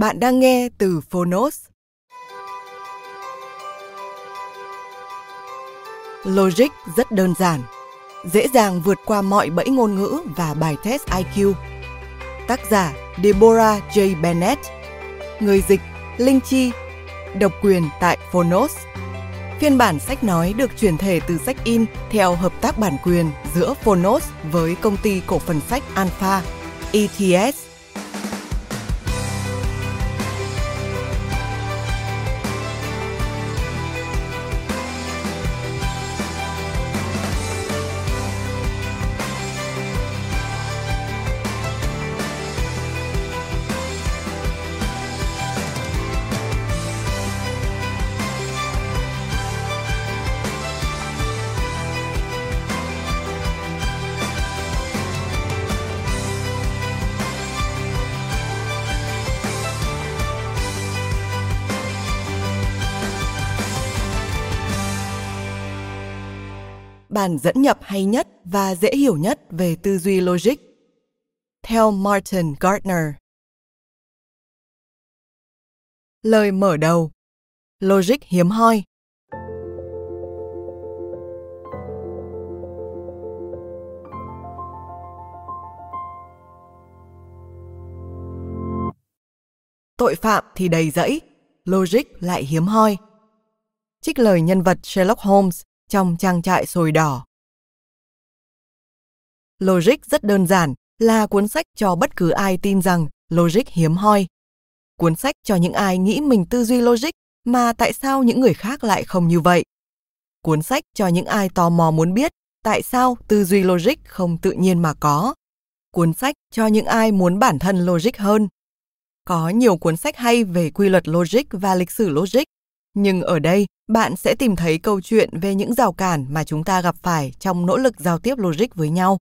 Bạn đang nghe từ Phonos. Logic rất đơn giản, dễ dàng vượt qua mọi bẫy ngôn ngữ và bài test IQ. Tác giả Deborah J. Bennett Người dịch Linh Chi Độc quyền tại Phonos Phiên bản sách nói được chuyển thể từ sách in theo hợp tác bản quyền giữa Phonos với công ty cổ phần sách Alpha, ETS dẫn nhập hay nhất và dễ hiểu nhất về tư duy logic. Theo Martin Gardner. Lời mở đầu Logic hiếm hoi Tội phạm thì đầy rẫy, logic lại hiếm hoi. Trích lời nhân vật Sherlock Holmes trong trang trại sồi đỏ. Logic rất đơn giản, là cuốn sách cho bất cứ ai tin rằng logic hiếm hoi. Cuốn sách cho những ai nghĩ mình tư duy logic mà tại sao những người khác lại không như vậy. Cuốn sách cho những ai tò mò muốn biết tại sao tư duy logic không tự nhiên mà có. Cuốn sách cho những ai muốn bản thân logic hơn. Có nhiều cuốn sách hay về quy luật logic và lịch sử logic, nhưng ở đây bạn sẽ tìm thấy câu chuyện về những rào cản mà chúng ta gặp phải trong nỗ lực giao tiếp logic với nhau.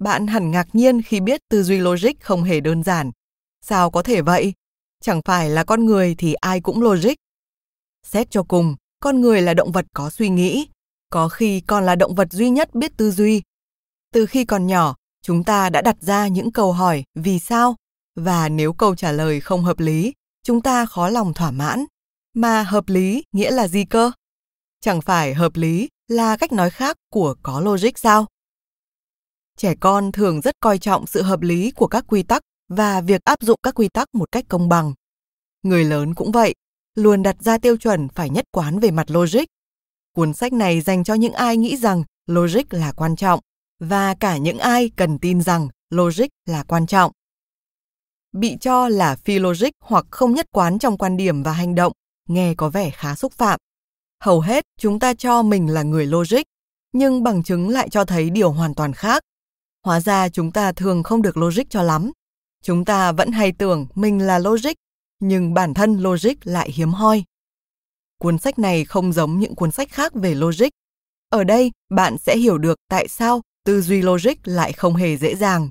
Bạn hẳn ngạc nhiên khi biết tư duy logic không hề đơn giản. Sao có thể vậy? Chẳng phải là con người thì ai cũng logic. Xét cho cùng, con người là động vật có suy nghĩ, có khi còn là động vật duy nhất biết tư duy. Từ khi còn nhỏ, chúng ta đã đặt ra những câu hỏi vì sao và nếu câu trả lời không hợp lý, chúng ta khó lòng thỏa mãn mà hợp lý nghĩa là gì cơ? Chẳng phải hợp lý là cách nói khác của có logic sao? Trẻ con thường rất coi trọng sự hợp lý của các quy tắc và việc áp dụng các quy tắc một cách công bằng. Người lớn cũng vậy, luôn đặt ra tiêu chuẩn phải nhất quán về mặt logic. Cuốn sách này dành cho những ai nghĩ rằng logic là quan trọng và cả những ai cần tin rằng logic là quan trọng. Bị cho là phi logic hoặc không nhất quán trong quan điểm và hành động nghe có vẻ khá xúc phạm. Hầu hết chúng ta cho mình là người logic, nhưng bằng chứng lại cho thấy điều hoàn toàn khác. Hóa ra chúng ta thường không được logic cho lắm. Chúng ta vẫn hay tưởng mình là logic, nhưng bản thân logic lại hiếm hoi. Cuốn sách này không giống những cuốn sách khác về logic. Ở đây, bạn sẽ hiểu được tại sao tư duy logic lại không hề dễ dàng.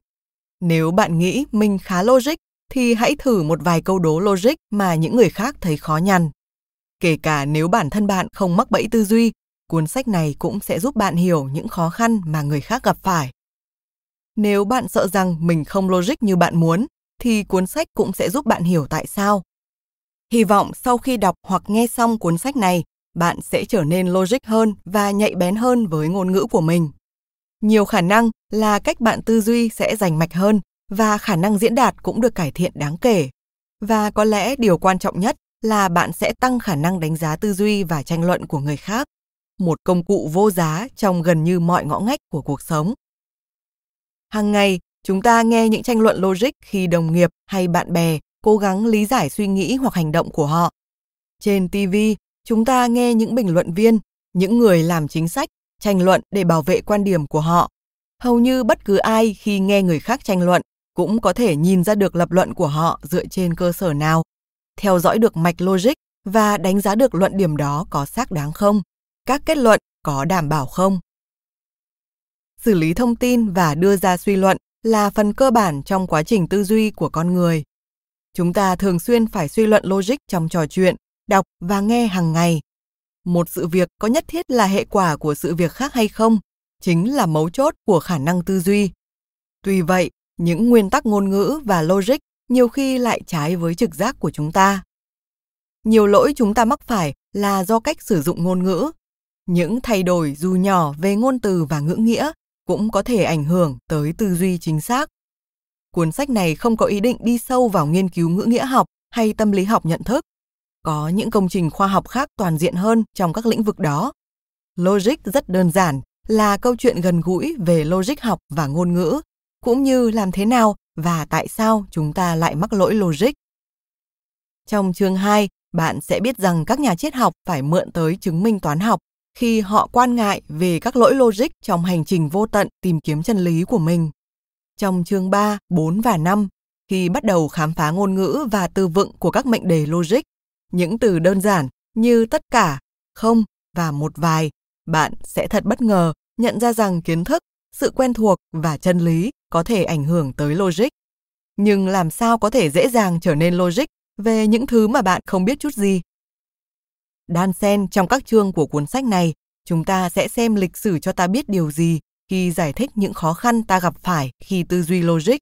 Nếu bạn nghĩ mình khá logic, thì hãy thử một vài câu đố logic mà những người khác thấy khó nhằn. Kể cả nếu bản thân bạn không mắc bẫy tư duy, cuốn sách này cũng sẽ giúp bạn hiểu những khó khăn mà người khác gặp phải. Nếu bạn sợ rằng mình không logic như bạn muốn, thì cuốn sách cũng sẽ giúp bạn hiểu tại sao. Hy vọng sau khi đọc hoặc nghe xong cuốn sách này, bạn sẽ trở nên logic hơn và nhạy bén hơn với ngôn ngữ của mình. Nhiều khả năng là cách bạn tư duy sẽ rành mạch hơn và khả năng diễn đạt cũng được cải thiện đáng kể. Và có lẽ điều quan trọng nhất là bạn sẽ tăng khả năng đánh giá tư duy và tranh luận của người khác, một công cụ vô giá trong gần như mọi ngõ ngách của cuộc sống. Hàng ngày, chúng ta nghe những tranh luận logic khi đồng nghiệp hay bạn bè cố gắng lý giải suy nghĩ hoặc hành động của họ. Trên TV, chúng ta nghe những bình luận viên, những người làm chính sách tranh luận để bảo vệ quan điểm của họ. Hầu như bất cứ ai khi nghe người khác tranh luận cũng có thể nhìn ra được lập luận của họ dựa trên cơ sở nào, theo dõi được mạch logic và đánh giá được luận điểm đó có xác đáng không, các kết luận có đảm bảo không. Xử lý thông tin và đưa ra suy luận là phần cơ bản trong quá trình tư duy của con người. Chúng ta thường xuyên phải suy luận logic trong trò chuyện, đọc và nghe hàng ngày. Một sự việc có nhất thiết là hệ quả của sự việc khác hay không, chính là mấu chốt của khả năng tư duy. Tuy vậy, những nguyên tắc ngôn ngữ và logic nhiều khi lại trái với trực giác của chúng ta. Nhiều lỗi chúng ta mắc phải là do cách sử dụng ngôn ngữ. Những thay đổi dù nhỏ về ngôn từ và ngữ nghĩa cũng có thể ảnh hưởng tới tư duy chính xác. Cuốn sách này không có ý định đi sâu vào nghiên cứu ngữ nghĩa học hay tâm lý học nhận thức. Có những công trình khoa học khác toàn diện hơn trong các lĩnh vực đó. Logic rất đơn giản, là câu chuyện gần gũi về logic học và ngôn ngữ, cũng như làm thế nào và tại sao chúng ta lại mắc lỗi logic. Trong chương 2, bạn sẽ biết rằng các nhà triết học phải mượn tới chứng minh toán học khi họ quan ngại về các lỗi logic trong hành trình vô tận tìm kiếm chân lý của mình. Trong chương 3, 4 và 5, khi bắt đầu khám phá ngôn ngữ và từ vựng của các mệnh đề logic, những từ đơn giản như tất cả, không và một vài, bạn sẽ thật bất ngờ nhận ra rằng kiến thức, sự quen thuộc và chân lý có thể ảnh hưởng tới logic. Nhưng làm sao có thể dễ dàng trở nên logic về những thứ mà bạn không biết chút gì? Đan xen trong các chương của cuốn sách này, chúng ta sẽ xem lịch sử cho ta biết điều gì khi giải thích những khó khăn ta gặp phải khi tư duy logic.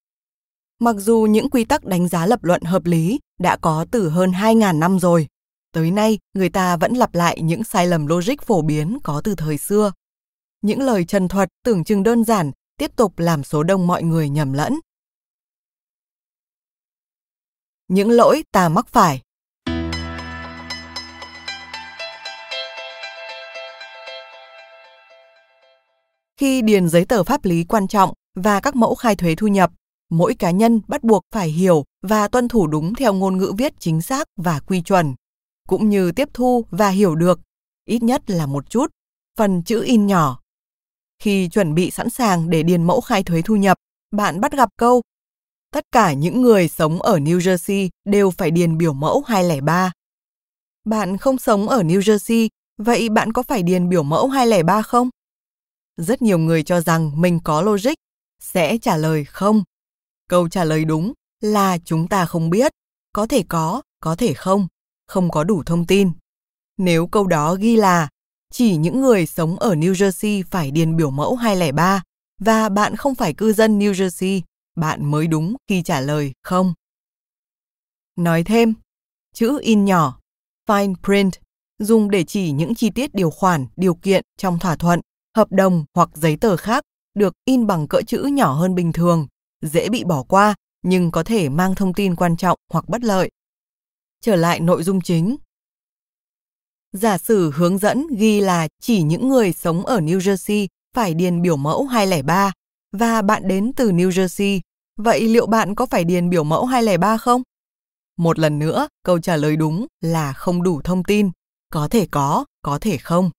Mặc dù những quy tắc đánh giá lập luận hợp lý đã có từ hơn 2.000 năm rồi, tới nay người ta vẫn lặp lại những sai lầm logic phổ biến có từ thời xưa. Những lời trần thuật tưởng chừng đơn giản tiếp tục làm số đông mọi người nhầm lẫn. Những lỗi ta mắc phải Khi điền giấy tờ pháp lý quan trọng và các mẫu khai thuế thu nhập, mỗi cá nhân bắt buộc phải hiểu và tuân thủ đúng theo ngôn ngữ viết chính xác và quy chuẩn, cũng như tiếp thu và hiểu được, ít nhất là một chút, phần chữ in nhỏ. Khi chuẩn bị sẵn sàng để điền mẫu khai thuế thu nhập, bạn bắt gặp câu Tất cả những người sống ở New Jersey đều phải điền biểu mẫu 203. Bạn không sống ở New Jersey, vậy bạn có phải điền biểu mẫu 203 không? Rất nhiều người cho rằng mình có logic, sẽ trả lời không. Câu trả lời đúng là chúng ta không biết, có thể có, có thể không, không có đủ thông tin. Nếu câu đó ghi là chỉ những người sống ở New Jersey phải điền biểu mẫu 203 và bạn không phải cư dân New Jersey, bạn mới đúng khi trả lời không. Nói thêm, chữ in nhỏ, fine print, dùng để chỉ những chi tiết điều khoản, điều kiện trong thỏa thuận, hợp đồng hoặc giấy tờ khác được in bằng cỡ chữ nhỏ hơn bình thường, dễ bị bỏ qua nhưng có thể mang thông tin quan trọng hoặc bất lợi. Trở lại nội dung chính. Giả sử hướng dẫn ghi là chỉ những người sống ở New Jersey phải điền biểu mẫu 203 và bạn đến từ New Jersey, vậy liệu bạn có phải điền biểu mẫu 203 không? Một lần nữa, câu trả lời đúng là không đủ thông tin. Có thể có, có thể không.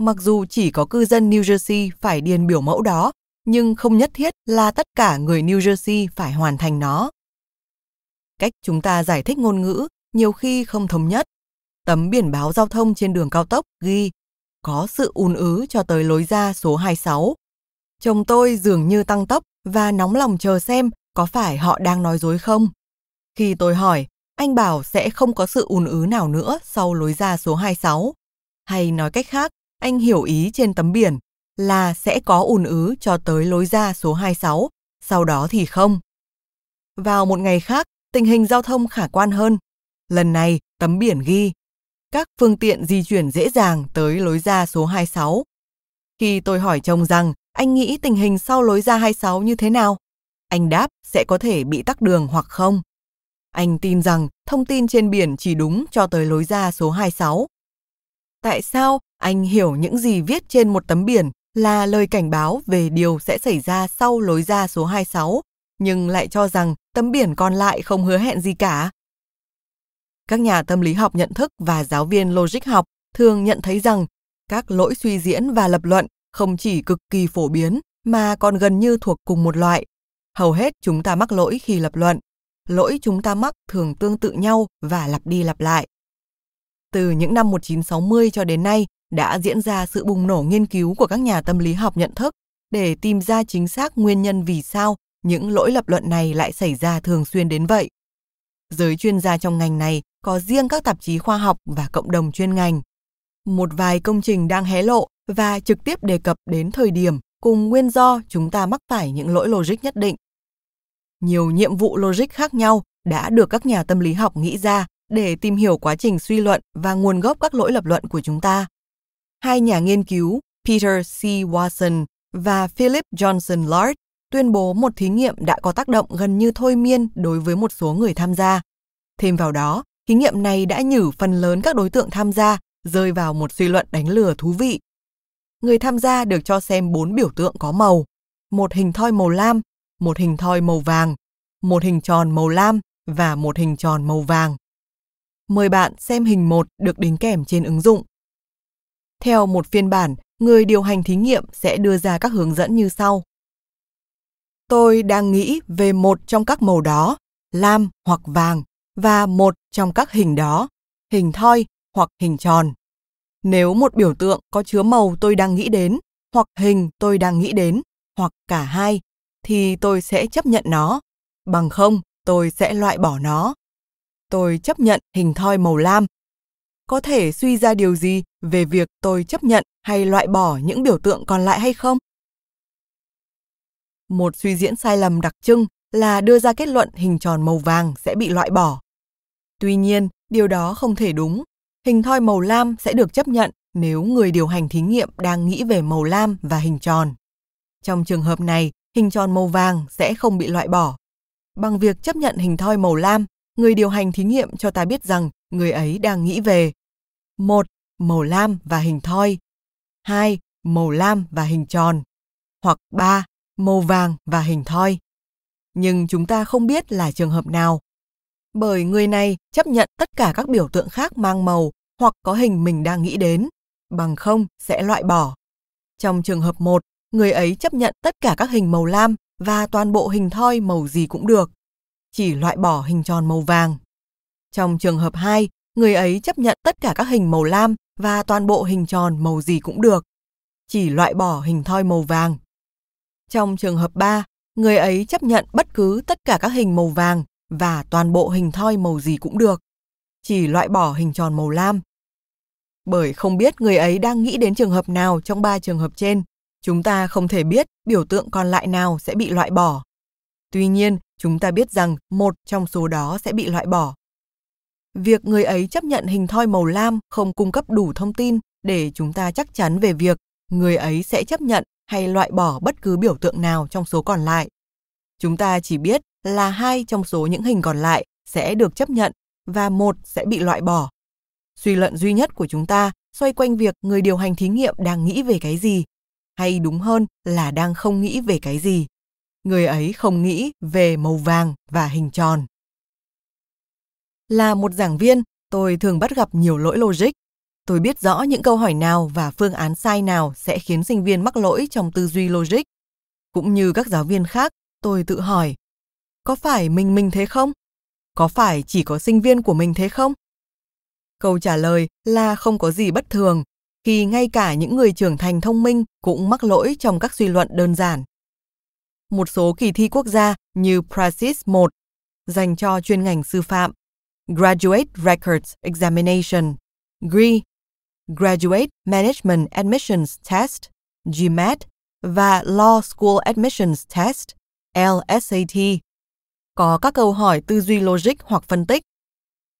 Mặc dù chỉ có cư dân New Jersey phải điền biểu mẫu đó, nhưng không nhất thiết là tất cả người New Jersey phải hoàn thành nó. Cách chúng ta giải thích ngôn ngữ nhiều khi không thống nhất. Tấm biển báo giao thông trên đường cao tốc ghi có sự ùn ứ cho tới lối ra số 26. Chồng tôi dường như tăng tốc và nóng lòng chờ xem có phải họ đang nói dối không. Khi tôi hỏi, anh bảo sẽ không có sự ùn ứ nào nữa sau lối ra số 26. Hay nói cách khác, anh hiểu ý trên tấm biển là sẽ có ùn ứ cho tới lối ra số 26, sau đó thì không. Vào một ngày khác, tình hình giao thông khả quan hơn. Lần này, tấm biển ghi các phương tiện di chuyển dễ dàng tới lối ra số 26. Khi tôi hỏi chồng rằng anh nghĩ tình hình sau lối ra 26 như thế nào? Anh đáp sẽ có thể bị tắc đường hoặc không. Anh tin rằng thông tin trên biển chỉ đúng cho tới lối ra số 26. Tại sao anh hiểu những gì viết trên một tấm biển là lời cảnh báo về điều sẽ xảy ra sau lối ra số 26, nhưng lại cho rằng tấm biển còn lại không hứa hẹn gì cả? Các nhà tâm lý học nhận thức và giáo viên logic học thường nhận thấy rằng các lỗi suy diễn và lập luận không chỉ cực kỳ phổ biến mà còn gần như thuộc cùng một loại. Hầu hết chúng ta mắc lỗi khi lập luận. Lỗi chúng ta mắc thường tương tự nhau và lặp đi lặp lại. Từ những năm 1960 cho đến nay, đã diễn ra sự bùng nổ nghiên cứu của các nhà tâm lý học nhận thức để tìm ra chính xác nguyên nhân vì sao những lỗi lập luận này lại xảy ra thường xuyên đến vậy. Giới chuyên gia trong ngành này có riêng các tạp chí khoa học và cộng đồng chuyên ngành. Một vài công trình đang hé lộ và trực tiếp đề cập đến thời điểm cùng nguyên do chúng ta mắc phải những lỗi logic nhất định. Nhiều nhiệm vụ logic khác nhau đã được các nhà tâm lý học nghĩ ra để tìm hiểu quá trình suy luận và nguồn gốc các lỗi lập luận của chúng ta. Hai nhà nghiên cứu Peter C. Watson và Philip Johnson Lard tuyên bố một thí nghiệm đã có tác động gần như thôi miên đối với một số người tham gia. Thêm vào đó, thí nghiệm này đã nhử phần lớn các đối tượng tham gia rơi vào một suy luận đánh lừa thú vị. Người tham gia được cho xem bốn biểu tượng có màu, một hình thoi màu lam, một hình thoi màu vàng, một hình tròn màu lam và một hình tròn màu vàng. Mời bạn xem hình 1 được đính kèm trên ứng dụng. Theo một phiên bản, người điều hành thí nghiệm sẽ đưa ra các hướng dẫn như sau. Tôi đang nghĩ về một trong các màu đó, lam hoặc vàng, và một trong các hình đó, hình thoi hoặc hình tròn. Nếu một biểu tượng có chứa màu tôi đang nghĩ đến, hoặc hình tôi đang nghĩ đến, hoặc cả hai, thì tôi sẽ chấp nhận nó. Bằng không, tôi sẽ loại bỏ nó. Tôi chấp nhận hình thoi màu lam. Có thể suy ra điều gì về việc tôi chấp nhận hay loại bỏ những biểu tượng còn lại hay không? Một suy diễn sai lầm đặc trưng là đưa ra kết luận hình tròn màu vàng sẽ bị loại bỏ. Tuy nhiên, điều đó không thể đúng. Hình thoi màu lam sẽ được chấp nhận nếu người điều hành thí nghiệm đang nghĩ về màu lam và hình tròn. Trong trường hợp này, hình tròn màu vàng sẽ không bị loại bỏ. Bằng việc chấp nhận hình thoi màu lam, người điều hành thí nghiệm cho ta biết rằng người ấy đang nghĩ về một Màu lam và hình thoi 2. Màu lam và hình tròn hoặc 3. Màu vàng và hình thoi. Nhưng chúng ta không biết là trường hợp nào. Bởi người này chấp nhận tất cả các biểu tượng khác mang màu hoặc có hình mình đang nghĩ đến, bằng không sẽ loại bỏ. Trong trường hợp 1, người ấy chấp nhận tất cả các hình màu lam và toàn bộ hình thoi màu gì cũng được, chỉ loại bỏ hình tròn màu vàng. Trong trường hợp 2, người ấy chấp nhận tất cả các hình màu lam và toàn bộ hình tròn màu gì cũng được, chỉ loại bỏ hình thoi màu vàng. Trong trường hợp 3, người ấy chấp nhận bất cứ tất cả các hình màu vàng và toàn bộ hình thoi màu gì cũng được, chỉ loại bỏ hình tròn màu lam. Bởi không biết người ấy đang nghĩ đến trường hợp nào trong ba trường hợp trên, chúng ta không thể biết biểu tượng còn lại nào sẽ bị loại bỏ. Tuy nhiên, chúng ta biết rằng một trong số đó sẽ bị loại bỏ. Việc người ấy chấp nhận hình thoi màu lam không cung cấp đủ thông tin để chúng ta chắc chắn về việc người ấy sẽ chấp nhận hay loại bỏ bất cứ biểu tượng nào trong số còn lại. Chúng ta chỉ biết là hai trong số những hình còn lại sẽ được chấp nhận và một sẽ bị loại bỏ. Suy luận duy nhất của chúng ta xoay quanh việc người điều hành thí nghiệm đang nghĩ về cái gì, hay đúng hơn là đang không nghĩ về cái gì. Người ấy không nghĩ về màu vàng và hình tròn. Là một giảng viên, tôi thường bắt gặp nhiều lỗi logic. Tôi biết rõ những câu hỏi nào và phương án sai nào sẽ khiến sinh viên mắc lỗi trong tư duy logic. Cũng như các giáo viên khác, tôi tự hỏi, có phải mình mình thế không? Có phải chỉ có sinh viên của mình thế không? Câu trả lời là không có gì bất thường, khi ngay cả những người trưởng thành thông minh cũng mắc lỗi trong các suy luận đơn giản. Một số kỳ thi quốc gia như Praxis 1 dành cho chuyên ngành sư phạm Graduate Records Examination, GRE, Graduate Management Admissions Test, GMAT và Law School Admissions Test, LSAT. Có các câu hỏi tư duy logic hoặc phân tích.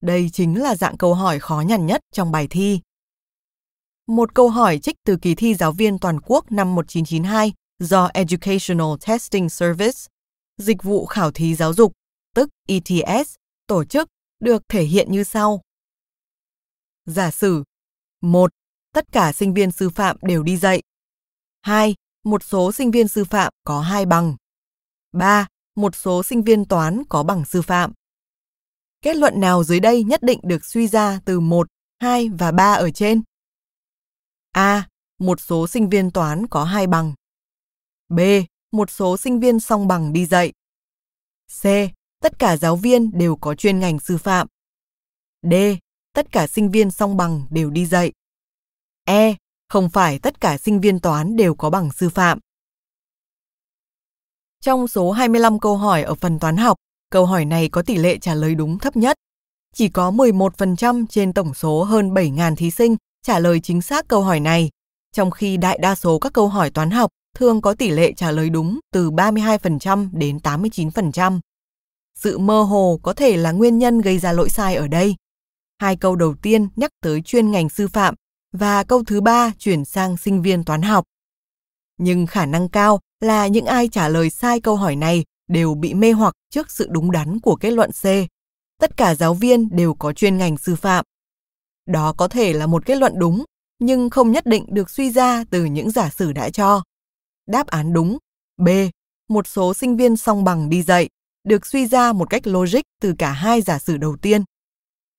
Đây chính là dạng câu hỏi khó nhằn nhất trong bài thi. Một câu hỏi trích từ kỳ thi giáo viên toàn quốc năm 1992 do Educational Testing Service, dịch vụ khảo thí giáo dục, tức ETS, tổ chức được thể hiện như sau. Giả sử 1. Tất cả sinh viên sư phạm đều đi dạy. 2. Một số sinh viên sư phạm có hai bằng. 3. Một số sinh viên toán có bằng sư phạm. Kết luận nào dưới đây nhất định được suy ra từ 1, 2 và 3 ở trên? A. Một số sinh viên toán có hai bằng. B. Một số sinh viên song bằng đi dạy. C. Tất cả giáo viên đều có chuyên ngành sư phạm. D. Tất cả sinh viên song bằng đều đi dạy. E. Không phải tất cả sinh viên toán đều có bằng sư phạm. Trong số 25 câu hỏi ở phần toán học, câu hỏi này có tỷ lệ trả lời đúng thấp nhất. Chỉ có 11% trên tổng số hơn 7.000 thí sinh trả lời chính xác câu hỏi này, trong khi đại đa số các câu hỏi toán học thường có tỷ lệ trả lời đúng từ 32% đến 89%. Sự mơ hồ có thể là nguyên nhân gây ra lỗi sai ở đây. Hai câu đầu tiên nhắc tới chuyên ngành sư phạm và câu thứ ba chuyển sang sinh viên toán học. Nhưng khả năng cao là những ai trả lời sai câu hỏi này đều bị mê hoặc trước sự đúng đắn của kết luận C. Tất cả giáo viên đều có chuyên ngành sư phạm. Đó có thể là một kết luận đúng, nhưng không nhất định được suy ra từ những giả sử đã cho. Đáp án đúng B. Một số sinh viên song bằng đi dạy, được suy ra một cách logic từ cả hai giả sử đầu tiên.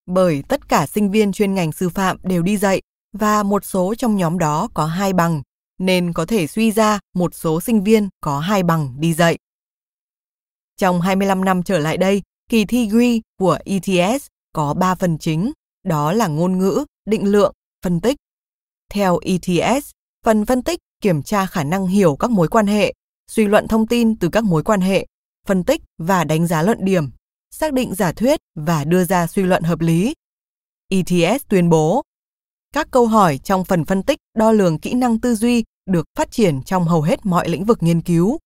Bởi tất cả sinh viên chuyên ngành sư phạm đều đi dạy và một số trong nhóm đó có hai bằng, nên có thể suy ra một số sinh viên có hai bằng đi dạy. Trong 25 năm trở lại đây, kỳ thi GRE của ETS có 3 phần chính, đó là ngôn ngữ, định lượng, phân tích. Theo ETS, phần phân tích kiểm tra khả năng hiểu các mối quan hệ, suy luận thông tin từ các mối quan hệ, phân tích và đánh giá luận điểm, xác định giả thuyết và đưa ra suy luận hợp lý. ETS tuyên bố các câu hỏi trong phần phân tích đo lường kỹ năng tư duy được phát triển trong hầu hết mọi lĩnh vực nghiên cứu.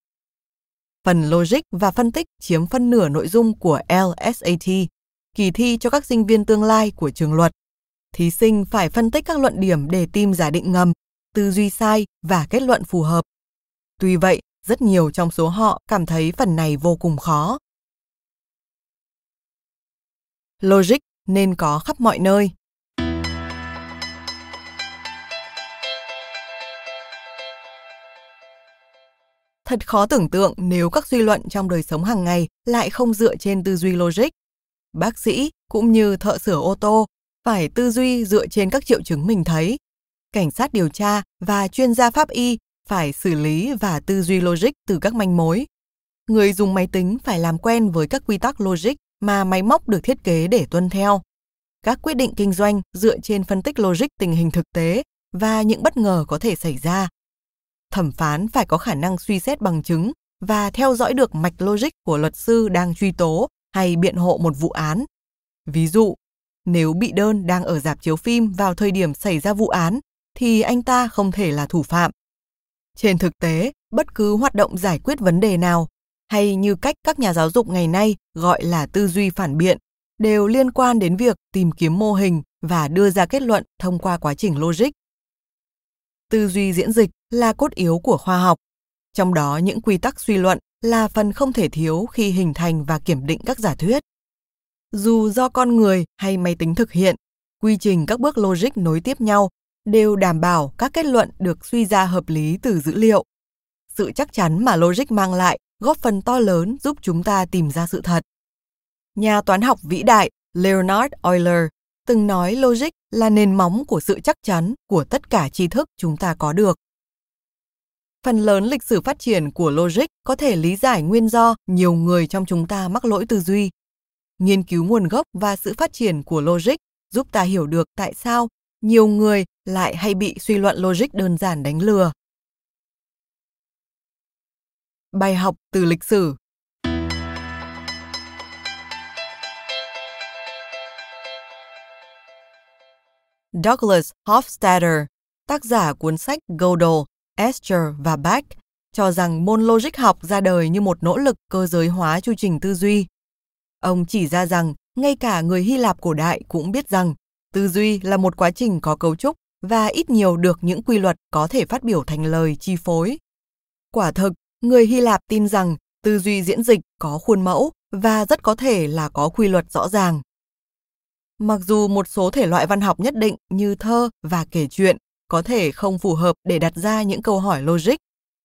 Phần logic và phân tích chiếm phân nửa nội dung của LSAT, kỳ thi cho các sinh viên tương lai của trường luật. Thí sinh phải phân tích các luận điểm để tìm giả định ngầm, tư duy sai và kết luận phù hợp. Tuy vậy, rất nhiều trong số họ cảm thấy phần này vô cùng khó. Logic nên có khắp mọi nơi. Thật khó tưởng tượng nếu các suy luận trong đời sống hàng ngày lại không dựa trên tư duy logic. Bác sĩ cũng như thợ sửa ô tô phải tư duy dựa trên các triệu chứng mình thấy. Cảnh sát điều tra và chuyên gia pháp y phải xử lý và tư duy logic từ các manh mối. Người dùng máy tính phải làm quen với các quy tắc logic mà máy móc được thiết kế để tuân theo. Các quyết định kinh doanh dựa trên phân tích logic tình hình thực tế và những bất ngờ có thể xảy ra thẩm phán phải có khả năng suy xét bằng chứng và theo dõi được mạch logic của luật sư đang truy tố hay biện hộ một vụ án. Ví dụ, nếu bị đơn đang ở dạp chiếu phim vào thời điểm xảy ra vụ án thì anh ta không thể là thủ phạm. Trên thực tế, bất cứ hoạt động giải quyết vấn đề nào hay như cách các nhà giáo dục ngày nay gọi là tư duy phản biện đều liên quan đến việc tìm kiếm mô hình và đưa ra kết luận thông qua quá trình logic tư duy diễn dịch là cốt yếu của khoa học. Trong đó những quy tắc suy luận là phần không thể thiếu khi hình thành và kiểm định các giả thuyết. Dù do con người hay máy tính thực hiện, quy trình các bước logic nối tiếp nhau đều đảm bảo các kết luận được suy ra hợp lý từ dữ liệu. Sự chắc chắn mà logic mang lại góp phần to lớn giúp chúng ta tìm ra sự thật. Nhà toán học vĩ đại Leonard Euler từng nói logic là nền móng của sự chắc chắn của tất cả tri thức chúng ta có được. Phần lớn lịch sử phát triển của logic có thể lý giải nguyên do nhiều người trong chúng ta mắc lỗi tư duy. Nghiên cứu nguồn gốc và sự phát triển của logic giúp ta hiểu được tại sao nhiều người lại hay bị suy luận logic đơn giản đánh lừa. Bài học từ lịch sử Douglas Hofstadter, tác giả cuốn sách Gödel, Escher và Bach, cho rằng môn logic học ra đời như một nỗ lực cơ giới hóa chu trình tư duy. Ông chỉ ra rằng ngay cả người Hy Lạp cổ đại cũng biết rằng tư duy là một quá trình có cấu trúc và ít nhiều được những quy luật có thể phát biểu thành lời chi phối. Quả thực, người Hy Lạp tin rằng tư duy diễn dịch có khuôn mẫu và rất có thể là có quy luật rõ ràng. Mặc dù một số thể loại văn học nhất định như thơ và kể chuyện có thể không phù hợp để đặt ra những câu hỏi logic,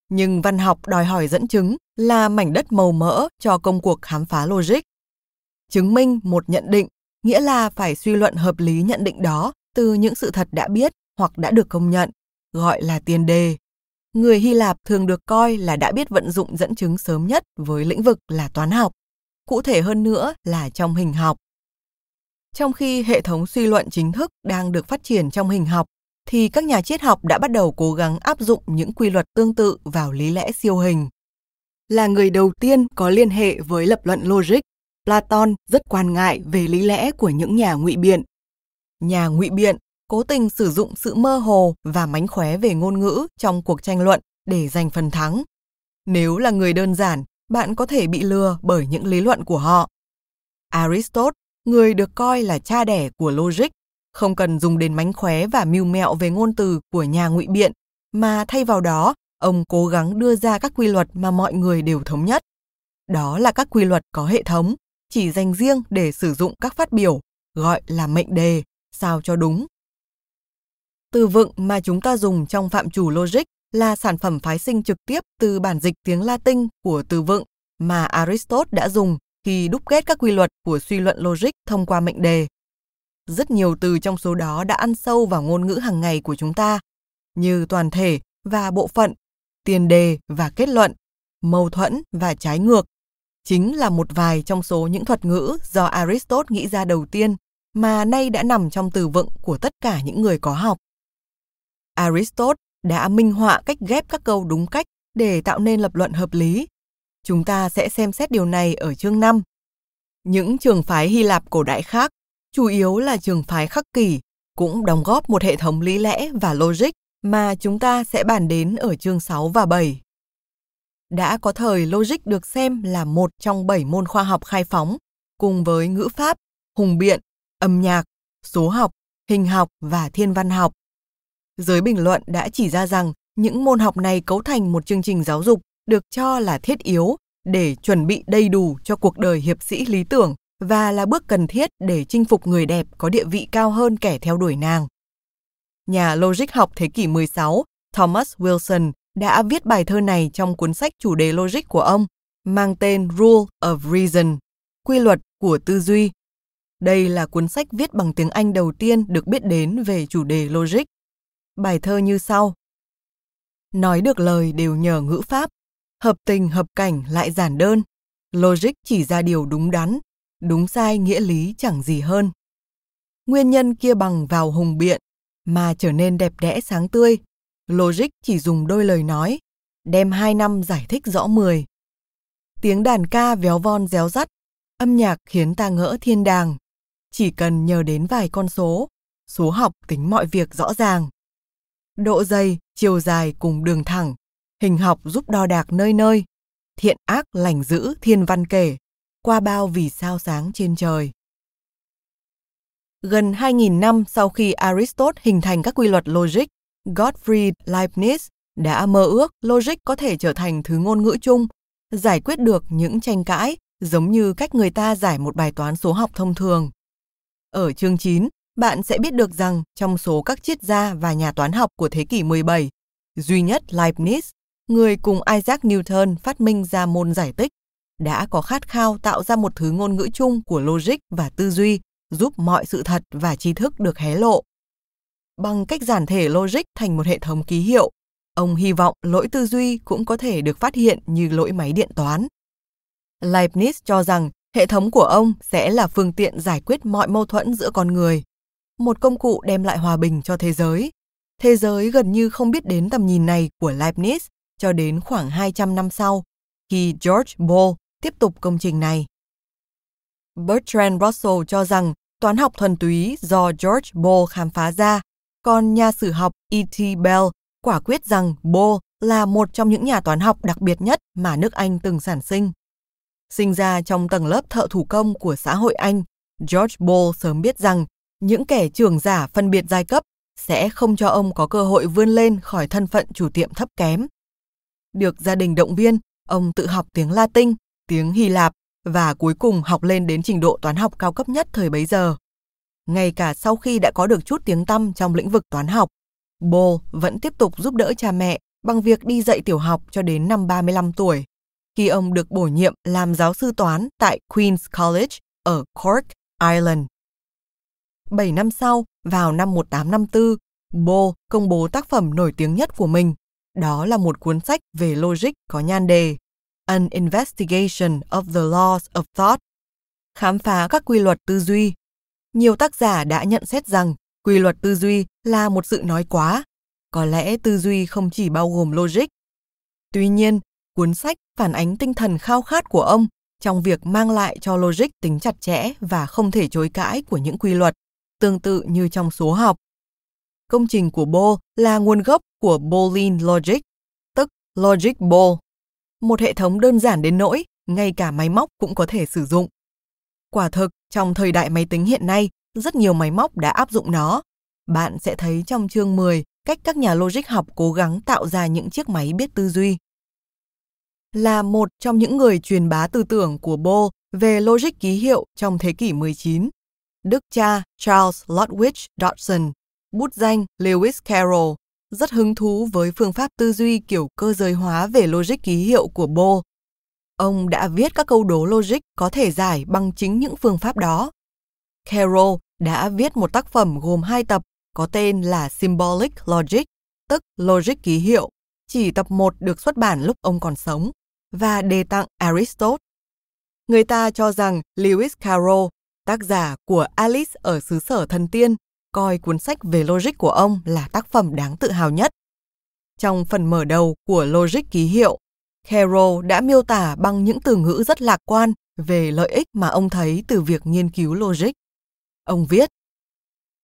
nhưng văn học đòi hỏi dẫn chứng là mảnh đất màu mỡ cho công cuộc khám phá logic. Chứng minh một nhận định nghĩa là phải suy luận hợp lý nhận định đó từ những sự thật đã biết hoặc đã được công nhận, gọi là tiền đề. Người Hy Lạp thường được coi là đã biết vận dụng dẫn chứng sớm nhất với lĩnh vực là toán học, cụ thể hơn nữa là trong hình học. Trong khi hệ thống suy luận chính thức đang được phát triển trong hình học, thì các nhà triết học đã bắt đầu cố gắng áp dụng những quy luật tương tự vào lý lẽ siêu hình. Là người đầu tiên có liên hệ với lập luận logic, Platon rất quan ngại về lý lẽ của những nhà ngụy biện. Nhà ngụy biện cố tình sử dụng sự mơ hồ và mánh khóe về ngôn ngữ trong cuộc tranh luận để giành phần thắng. Nếu là người đơn giản, bạn có thể bị lừa bởi những lý luận của họ. Aristotle, người được coi là cha đẻ của logic, không cần dùng đến mánh khóe và mưu mẹo về ngôn từ của nhà ngụy biện, mà thay vào đó, ông cố gắng đưa ra các quy luật mà mọi người đều thống nhất. Đó là các quy luật có hệ thống, chỉ dành riêng để sử dụng các phát biểu, gọi là mệnh đề, sao cho đúng. Từ vựng mà chúng ta dùng trong phạm chủ logic là sản phẩm phái sinh trực tiếp từ bản dịch tiếng Latin của từ vựng mà Aristotle đã dùng khi đúc kết các quy luật của suy luận logic thông qua mệnh đề. Rất nhiều từ trong số đó đã ăn sâu vào ngôn ngữ hàng ngày của chúng ta, như toàn thể và bộ phận, tiền đề và kết luận, mâu thuẫn và trái ngược. Chính là một vài trong số những thuật ngữ do Aristotle nghĩ ra đầu tiên mà nay đã nằm trong từ vựng của tất cả những người có học. Aristotle đã minh họa cách ghép các câu đúng cách để tạo nên lập luận hợp lý. Chúng ta sẽ xem xét điều này ở chương 5. Những trường phái Hy Lạp cổ đại khác, chủ yếu là trường phái khắc kỷ, cũng đóng góp một hệ thống lý lẽ và logic mà chúng ta sẽ bàn đến ở chương 6 và 7. Đã có thời logic được xem là một trong bảy môn khoa học khai phóng, cùng với ngữ pháp, hùng biện, âm nhạc, số học, hình học và thiên văn học. Giới bình luận đã chỉ ra rằng những môn học này cấu thành một chương trình giáo dục được cho là thiết yếu để chuẩn bị đầy đủ cho cuộc đời hiệp sĩ lý tưởng và là bước cần thiết để chinh phục người đẹp có địa vị cao hơn kẻ theo đuổi nàng. Nhà logic học thế kỷ 16, Thomas Wilson đã viết bài thơ này trong cuốn sách chủ đề logic của ông, mang tên Rule of Reason, quy luật của tư duy. Đây là cuốn sách viết bằng tiếng Anh đầu tiên được biết đến về chủ đề logic bài thơ như sau. Nói được lời đều nhờ ngữ pháp, hợp tình hợp cảnh lại giản đơn, logic chỉ ra điều đúng đắn, đúng sai nghĩa lý chẳng gì hơn. Nguyên nhân kia bằng vào hùng biện, mà trở nên đẹp đẽ sáng tươi, logic chỉ dùng đôi lời nói, đem hai năm giải thích rõ mười. Tiếng đàn ca véo von réo rắt, âm nhạc khiến ta ngỡ thiên đàng. Chỉ cần nhờ đến vài con số, số học tính mọi việc rõ ràng độ dày, chiều dài cùng đường thẳng, hình học giúp đo đạc nơi nơi, thiện ác lành dữ thiên văn kể, qua bao vì sao sáng trên trời. Gần 2.000 năm sau khi Aristotle hình thành các quy luật logic, Gottfried Leibniz đã mơ ước logic có thể trở thành thứ ngôn ngữ chung, giải quyết được những tranh cãi giống như cách người ta giải một bài toán số học thông thường. Ở chương 9, bạn sẽ biết được rằng trong số các triết gia và nhà toán học của thế kỷ 17, duy nhất Leibniz, người cùng Isaac Newton phát minh ra môn giải tích, đã có khát khao tạo ra một thứ ngôn ngữ chung của logic và tư duy, giúp mọi sự thật và tri thức được hé lộ. Bằng cách giản thể logic thành một hệ thống ký hiệu, ông hy vọng lỗi tư duy cũng có thể được phát hiện như lỗi máy điện toán. Leibniz cho rằng hệ thống của ông sẽ là phương tiện giải quyết mọi mâu thuẫn giữa con người một công cụ đem lại hòa bình cho thế giới. Thế giới gần như không biết đến tầm nhìn này của Leibniz cho đến khoảng 200 năm sau, khi George Boole tiếp tục công trình này. Bertrand Russell cho rằng toán học thuần túy do George Boole khám phá ra, còn nhà sử học E.T. Bell quả quyết rằng Boole là một trong những nhà toán học đặc biệt nhất mà nước Anh từng sản sinh. Sinh ra trong tầng lớp thợ thủ công của xã hội Anh, George Boole sớm biết rằng những kẻ trưởng giả phân biệt giai cấp sẽ không cho ông có cơ hội vươn lên khỏi thân phận chủ tiệm thấp kém. Được gia đình động viên, ông tự học tiếng Latin, tiếng Hy Lạp và cuối cùng học lên đến trình độ toán học cao cấp nhất thời bấy giờ. Ngay cả sau khi đã có được chút tiếng tăm trong lĩnh vực toán học, Bo vẫn tiếp tục giúp đỡ cha mẹ bằng việc đi dạy tiểu học cho đến năm 35 tuổi, khi ông được bổ nhiệm làm giáo sư toán tại Queen's College ở Cork, Ireland. 7 năm sau, vào năm 1854, bo công bố tác phẩm nổi tiếng nhất của mình. Đó là một cuốn sách về logic có nhan đề An Investigation of the Laws of Thought, khám phá các quy luật tư duy. Nhiều tác giả đã nhận xét rằng quy luật tư duy là một sự nói quá. Có lẽ tư duy không chỉ bao gồm logic. Tuy nhiên, cuốn sách phản ánh tinh thần khao khát của ông trong việc mang lại cho logic tính chặt chẽ và không thể chối cãi của những quy luật, tương tự như trong số học. Công trình của Ball là nguồn gốc của Boolean Logic, tức Logic Ball, một hệ thống đơn giản đến nỗi ngay cả máy móc cũng có thể sử dụng. Quả thực, trong thời đại máy tính hiện nay, rất nhiều máy móc đã áp dụng nó. Bạn sẽ thấy trong chương 10 cách các nhà logic học cố gắng tạo ra những chiếc máy biết tư duy. Là một trong những người truyền bá tư tưởng của Bohr về logic ký hiệu trong thế kỷ 19, Đức cha Charles Lodwich Dodson, bút danh Lewis Carroll, rất hứng thú với phương pháp tư duy kiểu cơ giới hóa về logic ký hiệu của Bo. Ông đã viết các câu đố logic có thể giải bằng chính những phương pháp đó. Carroll đã viết một tác phẩm gồm hai tập có tên là Symbolic Logic, tức logic ký hiệu. Chỉ tập 1 được xuất bản lúc ông còn sống và đề tặng Aristotle. Người ta cho rằng Lewis Carroll, tác giả của Alice ở xứ sở thần tiên, coi cuốn sách về logic của ông là tác phẩm đáng tự hào nhất. Trong phần mở đầu của Logic ký hiệu, Carroll đã miêu tả bằng những từ ngữ rất lạc quan về lợi ích mà ông thấy từ việc nghiên cứu logic. Ông viết,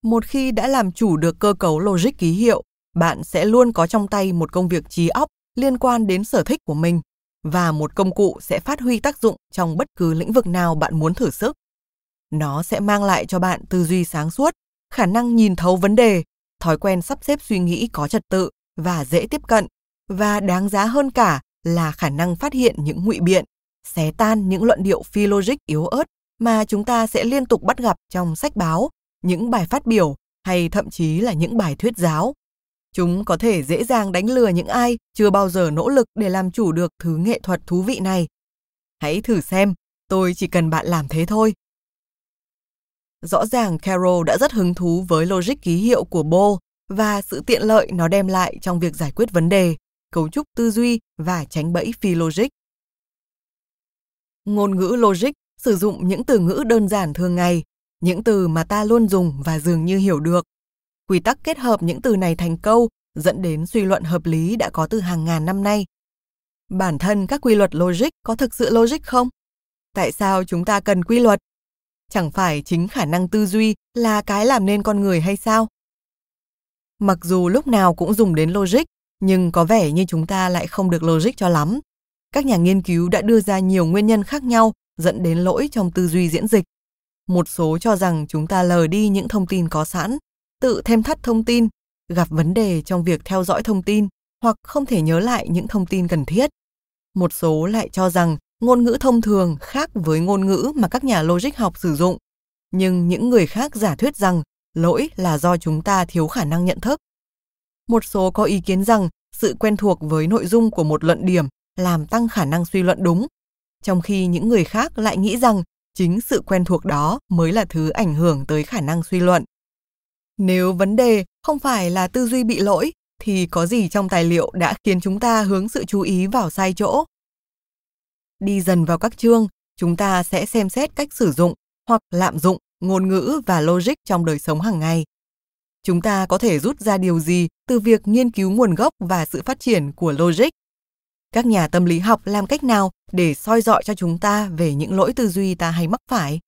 một khi đã làm chủ được cơ cấu logic ký hiệu, bạn sẽ luôn có trong tay một công việc trí óc liên quan đến sở thích của mình và một công cụ sẽ phát huy tác dụng trong bất cứ lĩnh vực nào bạn muốn thử sức. Nó sẽ mang lại cho bạn tư duy sáng suốt, khả năng nhìn thấu vấn đề, thói quen sắp xếp suy nghĩ có trật tự và dễ tiếp cận, và đáng giá hơn cả là khả năng phát hiện những ngụy biện, xé tan những luận điệu phi logic yếu ớt mà chúng ta sẽ liên tục bắt gặp trong sách báo, những bài phát biểu hay thậm chí là những bài thuyết giáo. Chúng có thể dễ dàng đánh lừa những ai chưa bao giờ nỗ lực để làm chủ được thứ nghệ thuật thú vị này. Hãy thử xem, tôi chỉ cần bạn làm thế thôi. Rõ ràng Carol đã rất hứng thú với logic ký hiệu của Bo và sự tiện lợi nó đem lại trong việc giải quyết vấn đề, cấu trúc tư duy và tránh bẫy phi logic. Ngôn ngữ logic sử dụng những từ ngữ đơn giản thường ngày, những từ mà ta luôn dùng và dường như hiểu được. Quy tắc kết hợp những từ này thành câu dẫn đến suy luận hợp lý đã có từ hàng ngàn năm nay. Bản thân các quy luật logic có thực sự logic không? Tại sao chúng ta cần quy luật? Chẳng phải chính khả năng tư duy là cái làm nên con người hay sao? Mặc dù lúc nào cũng dùng đến logic, nhưng có vẻ như chúng ta lại không được logic cho lắm. Các nhà nghiên cứu đã đưa ra nhiều nguyên nhân khác nhau dẫn đến lỗi trong tư duy diễn dịch. Một số cho rằng chúng ta lờ đi những thông tin có sẵn, tự thêm thắt thông tin, gặp vấn đề trong việc theo dõi thông tin hoặc không thể nhớ lại những thông tin cần thiết. Một số lại cho rằng ngôn ngữ thông thường khác với ngôn ngữ mà các nhà logic học sử dụng, nhưng những người khác giả thuyết rằng lỗi là do chúng ta thiếu khả năng nhận thức. Một số có ý kiến rằng sự quen thuộc với nội dung của một luận điểm làm tăng khả năng suy luận đúng, trong khi những người khác lại nghĩ rằng chính sự quen thuộc đó mới là thứ ảnh hưởng tới khả năng suy luận. Nếu vấn đề không phải là tư duy bị lỗi, thì có gì trong tài liệu đã khiến chúng ta hướng sự chú ý vào sai chỗ? Đi dần vào các chương, chúng ta sẽ xem xét cách sử dụng hoặc lạm dụng ngôn ngữ và logic trong đời sống hàng ngày. Chúng ta có thể rút ra điều gì từ việc nghiên cứu nguồn gốc và sự phát triển của logic? Các nhà tâm lý học làm cách nào để soi dọi cho chúng ta về những lỗi tư duy ta hay mắc phải?